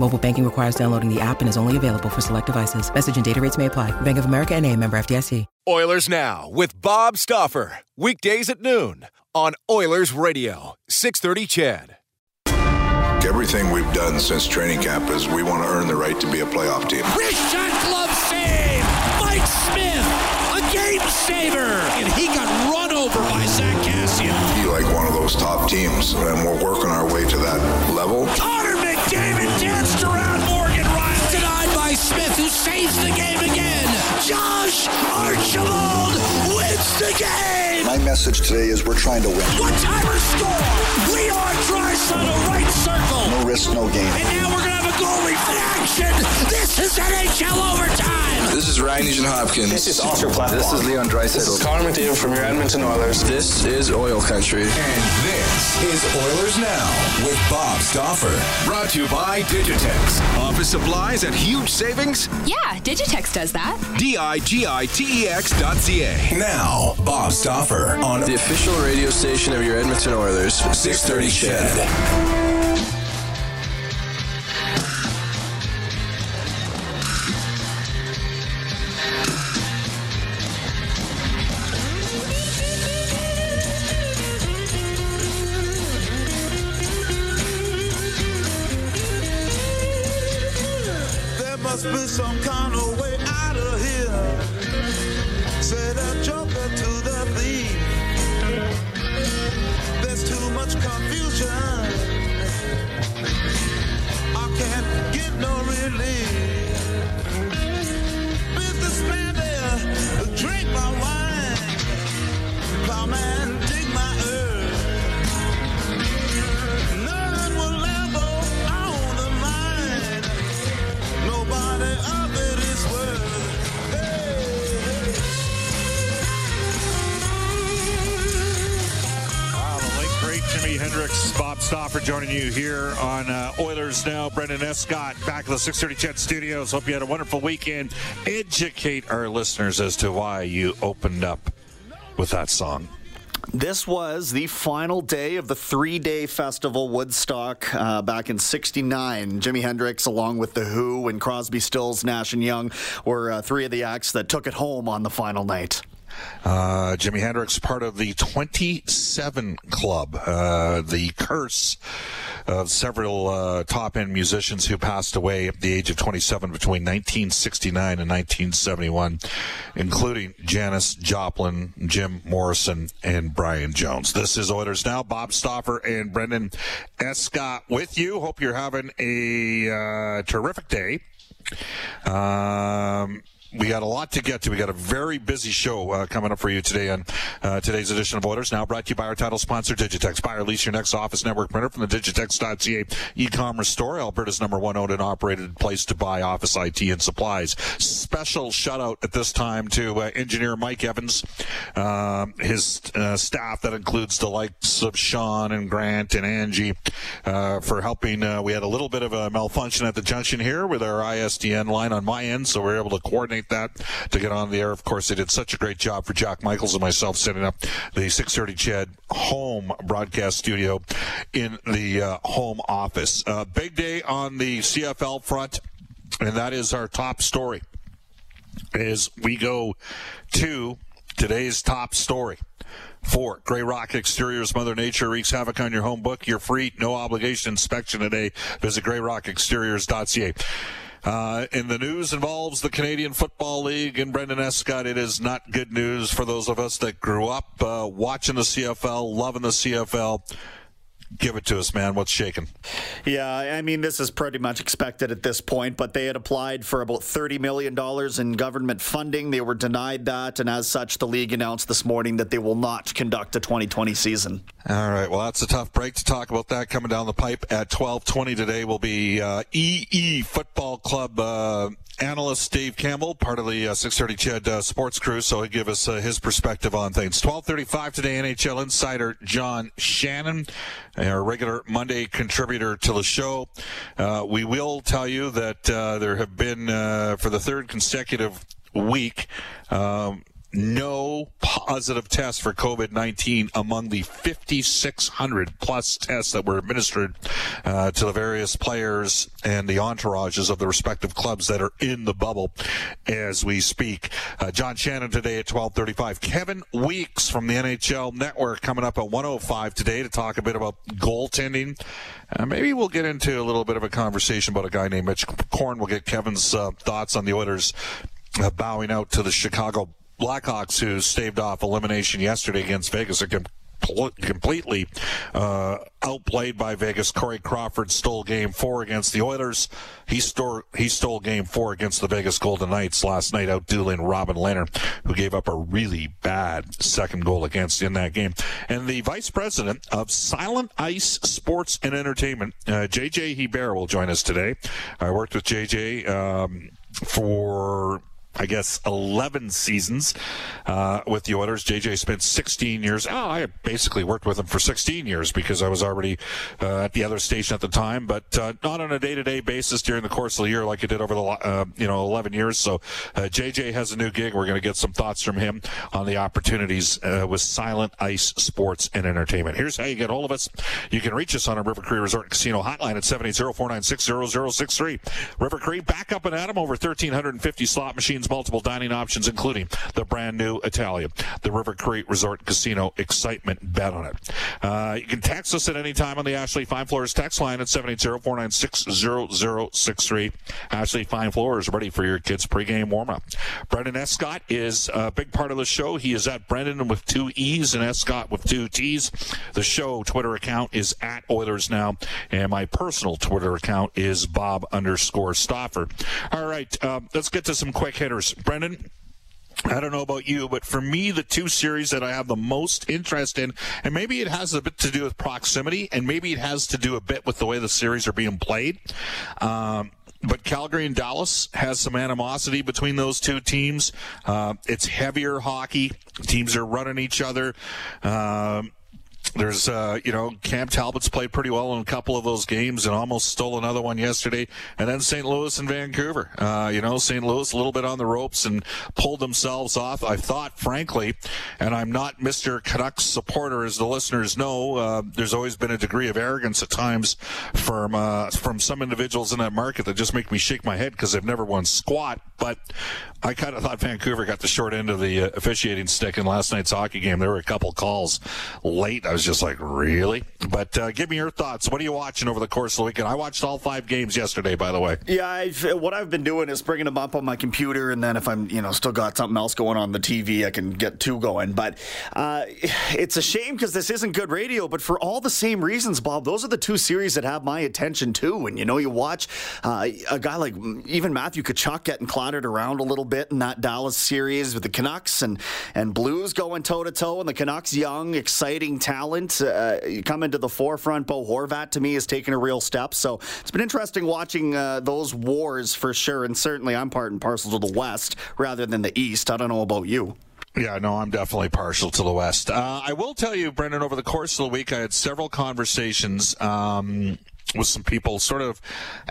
Mobile banking requires downloading the app and is only available for select devices. Message and data rates may apply. Bank of America and a member FDIC. Oilers Now with Bob Stauffer. Weekdays at noon on Oilers Radio, 630 CHED. Everything we've done since training camp is we want to earn the right to be a playoff team. Wrist shot glove save! Mike Smith, a game saver! And he got run over by Zach Kassian. Be like one of those top teams, and we're working our way to that level. Connor McDavid danced around Morgan Rielly. Denied by Smith, who saves the game again. Josh Archibald wins the game! My message today is we're trying to win. One-timer score! Leon Draisaitl right circle! No risk, no gain. And now we're going to have a goal reaction! This is NHL overtime! This is Ryan Nugent Hopkins. This is Oscar Platt. This is Leon Draisaitl. This is Connor McDavid from your Edmonton Oilers. This is Oil Country. And this is Oilers Now with Bob Stauffer. Brought to you by Digitex. Office supplies at huge savings? Yeah, Digitex does that. D-I-G-I-T-E-X dot C-A. Now, Bob Stauffer on The official radio station of your Edmonton Oilers. 630 CHED. Said a joker to the thief. There's too much confusion. I can't get no relief. Stauffer joining you here on uh, Oilers Now. Brendan Escott back at the 630 CHED Studios. Hope you had a wonderful weekend. Educate our listeners as to why you opened up with that song. This was the final day of the three day festival, Woodstock, uh, back in 69. Jimi Hendrix, along with The Who and Crosby, Stills, Nash, and Young, were uh, three of the acts that took it home on the final night. Uh, Jimi Hendrix, part of the 27 Club, uh, the curse of several uh, top end musicians who passed away at the age of 27 between 1969 and 1971, including Janis Joplin, Jim Morrison, and Brian Jones. This is Oilers Now. Bob Stauffer and Brendan Escott with you. Hope you're having a uh, terrific day. Um, we got a lot to get to. We got a very busy show uh, coming up for you today on uh, today's edition of Oilers. Now brought to you by our title sponsor, Digitex. Buy or lease your next office network printer from the Digitex.ca e-commerce store, Alberta's number one owned and operated place to buy office IT and supplies. Special shout out at this time to uh, engineer Mike Evans, um, his uh, staff that includes the likes of Sean and Grant and Angie uh, for helping. Uh, we had a little bit of a malfunction at the junction here with our ISDN line on my end, so we are able to coordinate that to get on the air. Of course, they did such a great job for Jack Michaels and myself setting up the 630 CHED home broadcast studio in the uh, home office. Uh, big day on the CFL front, and that is our top story. As we go to today's top story. Four, Gray Rock Exteriors, Mother Nature wreaks havoc on your home book. Your free, no obligation inspection today. Visit grayrockexteriors.ca. Uh, and the news involves the Canadian Football League and Brendan Escott. It is not good news for those of us that grew up uh, watching the CFL, loving the CFL. Give it to us, man. What's shaking? Yeah, I mean, this is pretty much expected at this point, but they had applied for about $30 million in government funding. They were denied that, and as such, the league announced this morning that they will not conduct a 2020 season. All right. Well, that's a tough break to talk about that coming down the pipe at 12:20 today. Will be uh, EE Football Club uh, analyst Dave Campbell, part of the uh, 630 CHED uh, sports crew, so he'll give us uh, his perspective on things. 12:35 today. NHL insider John Shannon, our regular Monday contributor to the show. Uh, we will tell you that uh, there have been uh, for the third consecutive week. Um, no positive tests for COVID 19 among the 5,600 plus tests that were administered uh, to the various players and the entourages of the respective clubs that are in the bubble as we speak. Uh, John Shannon today at 1235. Kevin Weeks from the NHL Network coming up at 105 today to talk a bit about goaltending. Uh, maybe we'll get into a little bit of a conversation about a guy named Mitch Korn. We'll get Kevin's uh, thoughts on the Oilers uh, bowing out to the Chicago Blackhawks, who staved off elimination yesterday against Vegas, are com- completely uh, outplayed by Vegas. Corey Crawford stole Game Four against the Oilers. He stole he stole Game Four against the Vegas Golden Knights last night, outdueling Robin Lehner, who gave up a really bad second goal against in that game. And the vice president of Silent Ice Sports and Entertainment, uh, JJ Hebert, will join us today. I worked with JJ um, for I guess, 11 seasons uh, with the Oilers. JJ spent 16 years. Oh, I basically worked with him for 16 years because I was already uh, at the other station at the time, but uh, not on a day-to-day basis during the course of the year like I did over the uh, you know 11 years. So JJ uh, has a new gig. We're going to get some thoughts from him on the opportunities uh, with Silent Ice Sports and Entertainment. Here's how you get hold of us. You can reach us on our River Cree Resort Casino hotline at 780-496-0063. River Cree, back up and at over 1,350 slot machines multiple dining options, including the brand new Italia, the River Cree Resort Casino. Excitement, bet on it. Uh, you can text us at any time on the Ashley Fine Floors text line at 780-496-0063. Ashley Fine Floors ready for your kids' pregame warm-up. Brendan Escott is a big part of the show. He is at Brendan with two E's and Escott with two T's. The show Twitter account is at Oilers Now, and my personal Twitter account is Bob underscore Stauffer. All right, uh, let's get to some quick hitters. Brendan, I don't know about you, but for me, the two series that I have the most interest in, and maybe it has a bit to do with proximity, and maybe it has to do a bit with the way the series are being played. Um, but Calgary and Dallas has some animosity between those two teams. Uh, it's heavier hockey. Teams are running each other. Um, there's, uh, you know, Cam Talbot's played pretty well in a couple of those games and almost stole another one yesterday. And then St. Louis and Vancouver. Uh, you know, St. Louis a little bit on the ropes and pulled themselves off. I thought, frankly, and I'm not Mr. Canucks supporter, as the listeners know. Uh, there's always been a degree of arrogance at times from uh, from some individuals in that market that just make me shake my head because they've never won squat. But I kind of thought Vancouver got the short end of the uh, officiating stick in last night's hockey game. There were a couple calls late. I was just like, really? But uh, give me your thoughts. What are you watching over the course of the weekend? I watched all five games yesterday, by the way. Yeah, I've, what I've been doing is bringing them up on my computer, and then if I'm, you know, still got something else going on the TV, I can get two going. But uh, it's a shame because this isn't good radio. But for all the same reasons, Bob, those are the two series that have my attention too. And you know, you watch uh, a guy like even Matthew Tkachuk getting clotted around a little bit in that Dallas series with the Canucks and and Blues going toe to toe, and the Canucks young, exciting talent uh, coming to the forefront. Bo Horvat to me is taking a real step. So it's been interesting watching uh, those wars for sure. And certainly, I'm part and parcel to the West rather than the East. I don't know about you. Yeah, no, I'm definitely partial to the West. Uh, I will tell you, Brendan, over the course of the week, I had several conversations. Um, with some people sort of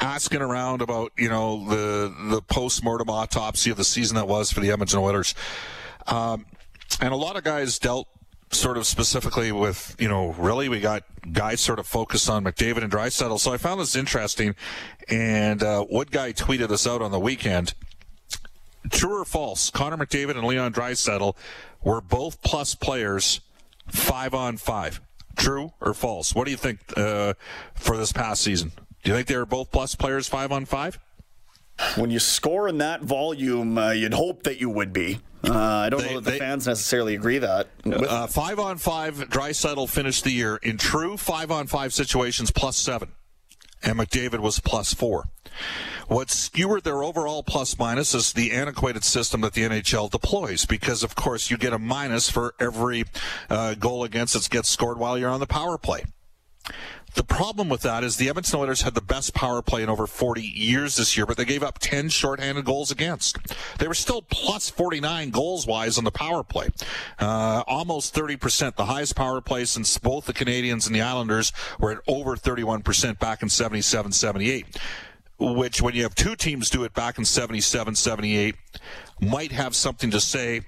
asking around about you know the the post mortem autopsy of the season that was for the Edmonton Oilers, um, and a lot of guys dealt sort of specifically with you know really we got guys sort of focused on McDavid and Draisaitl. So I found this interesting, and uh, Wood guy tweeted this out on the weekend. True or false? Connor McDavid and Leon Draisaitl were both plus players five on five. True or false? What do you think uh, for this past season? Do you think they were both plus players five on five? When you score in that volume, uh, you'd hope that you would be. Uh, I don't They- know that the they- fans necessarily agree that. Uh, five on five, Draisaitl finished the year in true five on five situations plus seven, and McDavid was plus four. What skewered their overall plus minus is the antiquated system that the NHL deploys, because of course you get a minus for every uh, goal against that gets scored while you're on the power play. The problem with that is the Edmonton Oilers had the best power play in over 40 years this year, but they gave up 10 shorthanded goals against. They were still plus 49 goals wise on the power play. Uh, almost 30%, the highest power play since both the Canadiens and the Islanders were at over 31% back in 77 78 which when you have two teams do it back in 77 78 might have something to say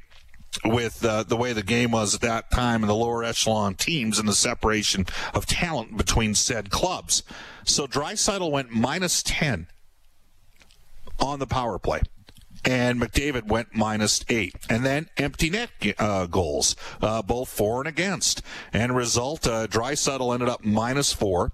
with uh, the way the game was at that time and the lower echelon teams and the separation of talent between said clubs. So Draisaitl went minus 10 on the power play. And McDavid went minus eight. And then empty net uh, goals, uh, both for and against. And result, uh, Draisaitl ended up minus four.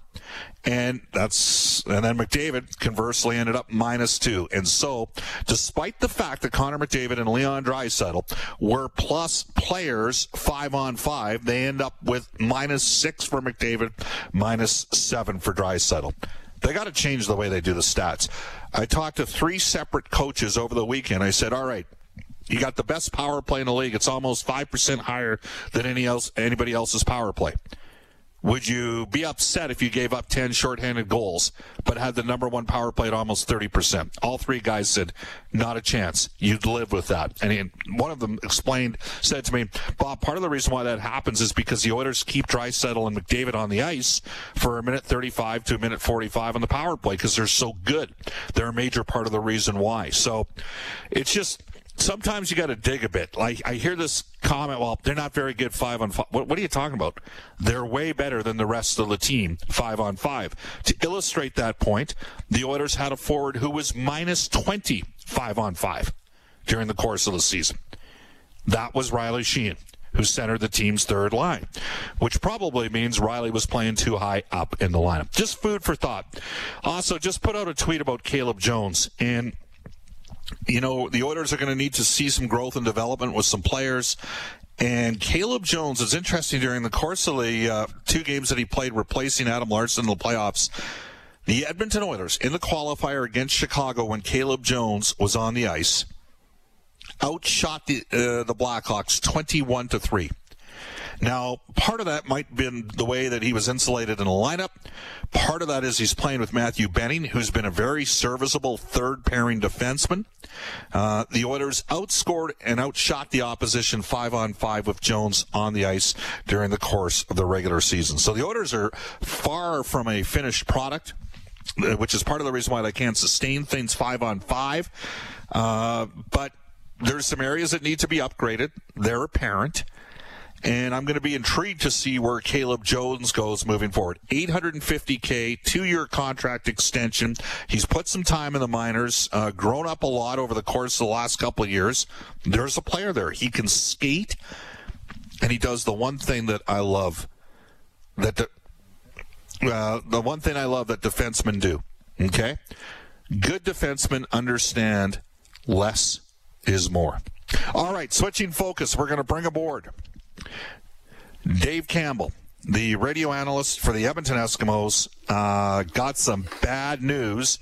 And that's, and then McDavid conversely ended up minus two. And so, despite the fact that Connor McDavid and Leon Draisaitl were plus players five on five, they end up with minus six for McDavid, minus seven for Draisaitl. They got to change the way they do the stats. I talked to three separate coaches over the weekend. I said, "All right, you got the best power play in the league. It's almost five percent higher than any else anybody else's power play. Would you be upset if you gave up 10 shorthanded goals, but had the number one power play at almost 30%? All three guys said, not a chance. You'd live with that. And he, one of them explained, said to me, Bob, part of the reason why that happens is because the Oilers keep Draisaitl and McDavid on the ice for a minute 35 to a minute 45 on the power play because they're so good. They're a major part of the reason why. So it's just, sometimes you got to dig a bit. Like I hear this comment, well, they're not very good five on five. What, what are you talking about? They're way better than the rest of the team five on five. To illustrate that point, the Oilers had a forward who was minus 20 five on five during the course of the season. That was Riley Sheahan. Who centered the team's third line, which probably means Riley was playing too high up in the lineup. Just food for thought. Also, just put out a tweet about Caleb Jones, and you know, the Oilers are going to need to see some growth and development with some players. And Caleb Jones is interesting during the course of the uh, two games that he played replacing Adam Larsson in the playoffs. The Edmonton Oilers in the qualifier against Chicago when Caleb Jones was on the ice outshot the uh, the Blackhawks 21 to 3. Now, part of that might have been the way that he was insulated in the lineup. Part of that is he's playing with Matthew Benning, who's been a very serviceable third pairing defenseman. Uh, the Oilers outscored and outshot the opposition five on five with Jones on the ice during the course of the regular season. So the Oilers are far from a finished product, uh, which is part of the reason why they can't sustain things five on five. Uh, but there's some areas that need to be upgraded. They're apparent. And I'm going to be intrigued to see where Caleb Jones goes moving forward. 850K, two year contract extension. He's put some time in the minors, uh, grown up a lot over the course of the last couple of years. There's a player there. He can skate, and he does the one thing that I love that the, uh, the one thing I love that defensemen do. Okay? Good defensemen understand less is more. All right, switching focus. We're going to bring aboard Dave Campbell, the radio analyst for the Edmonton Eskimos, uh, got some bad news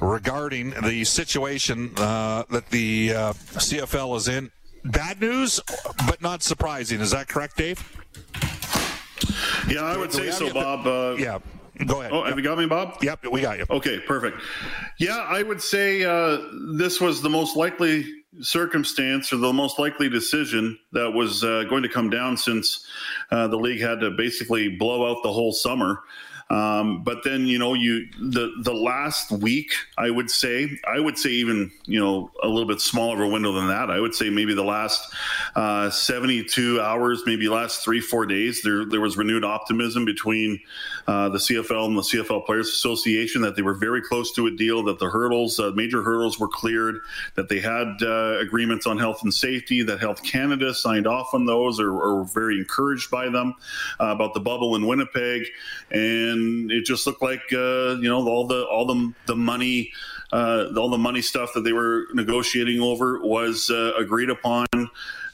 regarding the situation uh, that the uh, CFL is in. Bad news, but not surprising. Is that correct, Dave? Yeah, I would say so? Bob. Uh, Yeah, go ahead. Oh, have you got me, Bob? Yep, we got you. Okay, perfect. Yeah, I would say uh, this was the most likely circumstance or the most likely decision that was uh, going to come down since uh, the league had to basically blow out the whole summer. Um, but then you know you the the last week I would say I would say even you know a little bit smaller of a window than that. I would say maybe the last uh, 72 hours, maybe last three four days. There there was renewed optimism between uh, the CFL and the CFL Players Association that they were very close to a deal, that the hurdles, uh, major hurdles, were cleared, that they had uh, agreements on health and safety, that Health Canada signed off on those or, or were very encouraged by them uh, about the bubble in Winnipeg, and it just looked like uh, you know all the all the the money. Uh, all the money stuff that they were negotiating over was uh, agreed upon,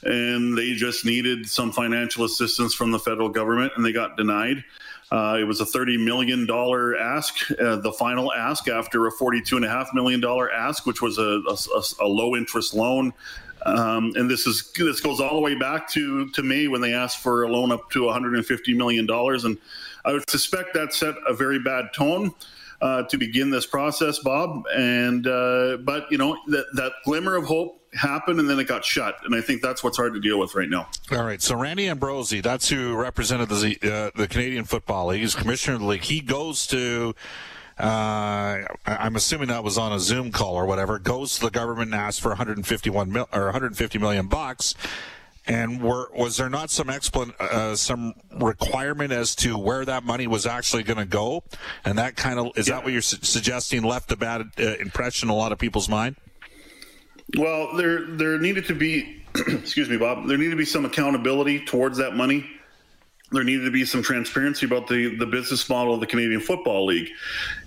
and they just needed some financial assistance from the federal government, and they got denied. Uh, it was a $30 million ask, uh, the final ask after a $42.5 million ask, which was a, a, a low interest loan. Um, and this is this goes all the way back to, to May when they asked for a loan up to $150 million. And I would suspect that set a very bad tone. Uh, to begin this process, Bob. And uh, but you know that that glimmer of hope happened, and then it got shut. And I think that's what's hard to deal with right now. All right. So Randy Ambrosie, that's who represented the uh, the Canadian Football League. He's commissioner of the league. He goes to. Uh, I'm assuming that was on a Zoom call or whatever. Goes to the government and asks for 151 mil, or 150 million bucks. And were, was there not some explan- uh, some requirement as to where that money was actually going to go? And that kind of is yeah. that what you're su- suggesting left a bad uh, impression in a lot of people's mind? Well, there there needed to be, excuse me, Bob. There needed to be some accountability towards that money there needed to be some transparency about the, the business model of the Canadian Football League.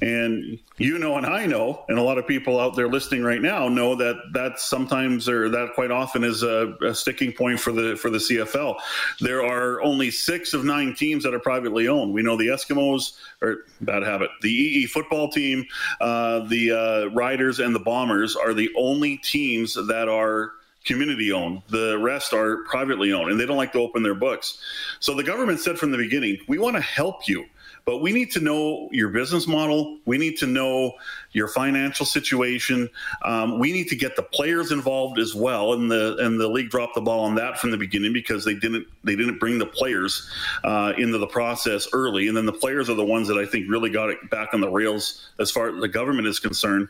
And you know, and I know, and a lot of people out there listening right now know that that sometimes or that quite often is a, a sticking point for the for the CFL. There are only six of nine teams that are privately owned. We know the Eskimos, or bad habit, the EE football team, uh, the uh, Riders, and the Bombers are the only teams that are community owned. The rest are privately owned, and they don't like to open their books. So the government said from the beginning, we want to help you, but we need to know your business model. We need to know your financial situation. Um, we need to get the players involved as well. And the and the league dropped the ball on that from the beginning because they didn't they didn't bring the players uh, into the process early. And then the players are the ones that I think really got it back on the rails as far as the government is concerned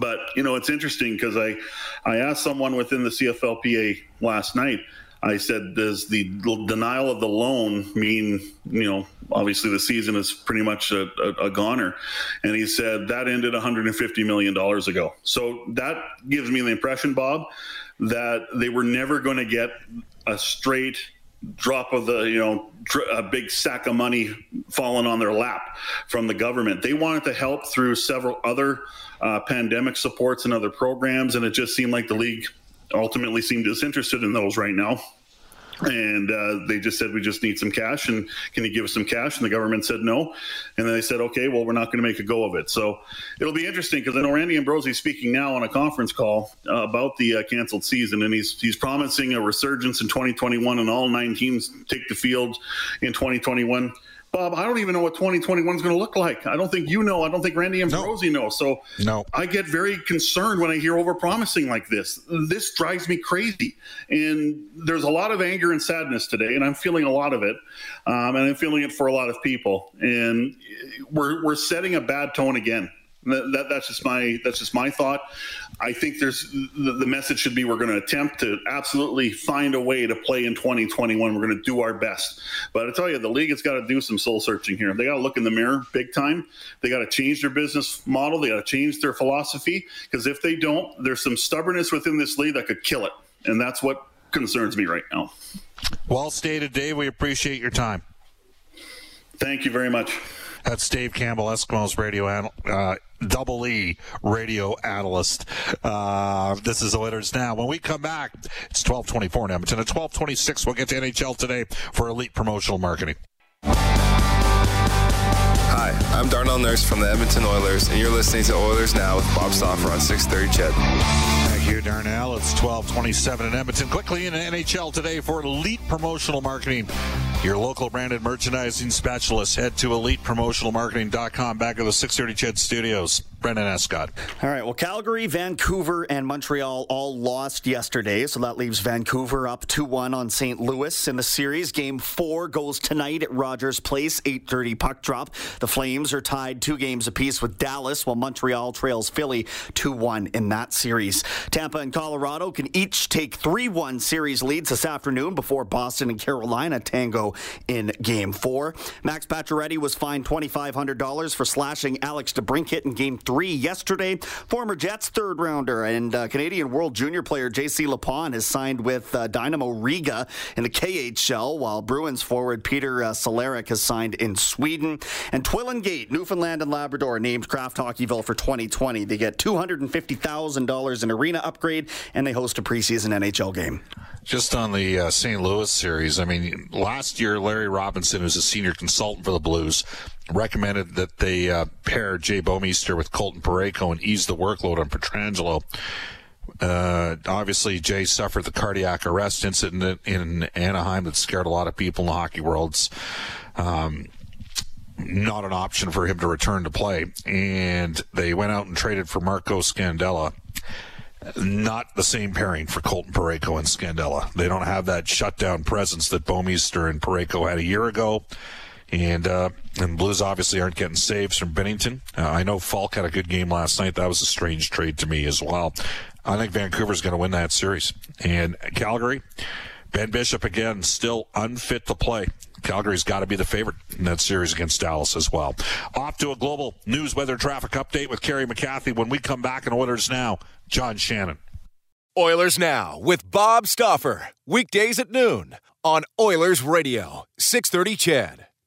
but you know, it's interesting because I, I asked someone within the CFLPA last night. I said, "Does the denial of the loan mean you know? Obviously, the season is pretty much a, a, a goner." And he said that ended 150 million dollars ago. So that gives me the impression, Bob, that they were never going to get a straight drop of the you know a big sack of money falling on their lap from the government. They wanted to help through several other uh, pandemic supports and other programs, and it just seemed like the league ultimately seemed disinterested in those right now. And uh, they just said, We just need some cash. And can you give us some cash? And the government said no. And then they said, Okay, well, we're not going to make a go of it. So it'll be interesting because I know Randy Ambrosie is speaking now on a conference call uh, about the uh, canceled season. And he's, he's promising a resurgence in 2021 and all nine teams take the field in 2021. Bob, I don't even know what 2021 is going to look like. I don't think you know. I don't think Randy Ambrosie no. knows. So no. I get very concerned when I hear overpromising like this. This drives me crazy. And there's a lot of anger and sadness today, and I'm feeling a lot of it. Um, and I'm feeling it for a lot of people. And we're, we're setting a bad tone again. That, that, that's just my that's just my thought. I think there's the, the message should be we're going to attempt to absolutely find a way to play in 2021. We're going to do our best. But I tell you, the league has got to do some soul searching here. They got to look in the mirror big time. They got to change their business model. They got to change their philosophy because if they don't, there's some stubbornness within this league that could kill it, and that's what concerns me right now. Well stated, Dave. We appreciate your time. Thank you very much. That's Dave Campbell, Eskimos radio uh, double E radio analyst. Uh, this is the Oilers now. When we come back, it's 1224 in Edmonton. At 1226, we'll get to NHL today for elite promotional marketing. Hi, I'm Darnell Nurse from the Edmonton Oilers, and you're listening to Oilers Now with Bob Stauffer on 630 CHED. You, Darnell. It's 1227 in Edmonton. Quickly in NHL today for elite promotional marketing. Your local branded merchandising specialist. Head to elitepromotionalmarketing.com back at the 630 CHED studios. Brendan Escott. All right. Well, Calgary, Vancouver, and Montreal all lost yesterday, so that leaves Vancouver up 2-1 on St. Louis in the series. Game four goes tonight at Rogers Place, 8:30 puck drop. The Flames are tied two games apiece with Dallas, while Montreal trails Philly 2-1 in that series. Tampa and Colorado can each take 3-1 series leads this afternoon before Boston and Carolina tango in Game four. Max Pacioretty was fined $2,500 for slashing Alex DeBrincat in Game three yesterday. Former Jets third rounder and uh, Canadian World Junior player J.C. Lipon has signed with uh, Dinamo Riga in the KHL, while Bruins forward Peter uh, has signed in Sweden. And Twillingate, Newfoundland and Labrador, named Kraft Hockeyville for 2020. They get $250,000 in arena upgrade, and they host a preseason NHL game. Just on the uh, St. Louis series, I mean, last year Larry Robinson, was a senior consultant for the Blues, recommended that they uh, pair Jay Bouwmeester with Colton Parayko and ease the workload on Pietrangelo. Uh, obviously, Jay suffered the cardiac arrest incident in Anaheim that scared a lot of people in the hockey world. Um, not an option for him to return to play. And they went out and traded for Marco Scandella. Not the same pairing for Colton Parayko and Scandella. They don't have that shutdown presence that Bouwmeester and Parayko had a year ago. And uh, and Blues obviously aren't getting saves from Binnington. Uh, I know Falk had a good game last night. That was a strange trade to me as well. I think Vancouver's going to win that series. And Calgary, Ben Bishop again, still unfit to play. Calgary's got to be the favorite in that series against Dallas as well. Off to a global news weather traffic update with Kerry McCarthy when we come back in Oilers Now. John Shannon. Oilers Now with Bob Stauffer. Weekdays at noon on Oilers Radio, 630 CHED.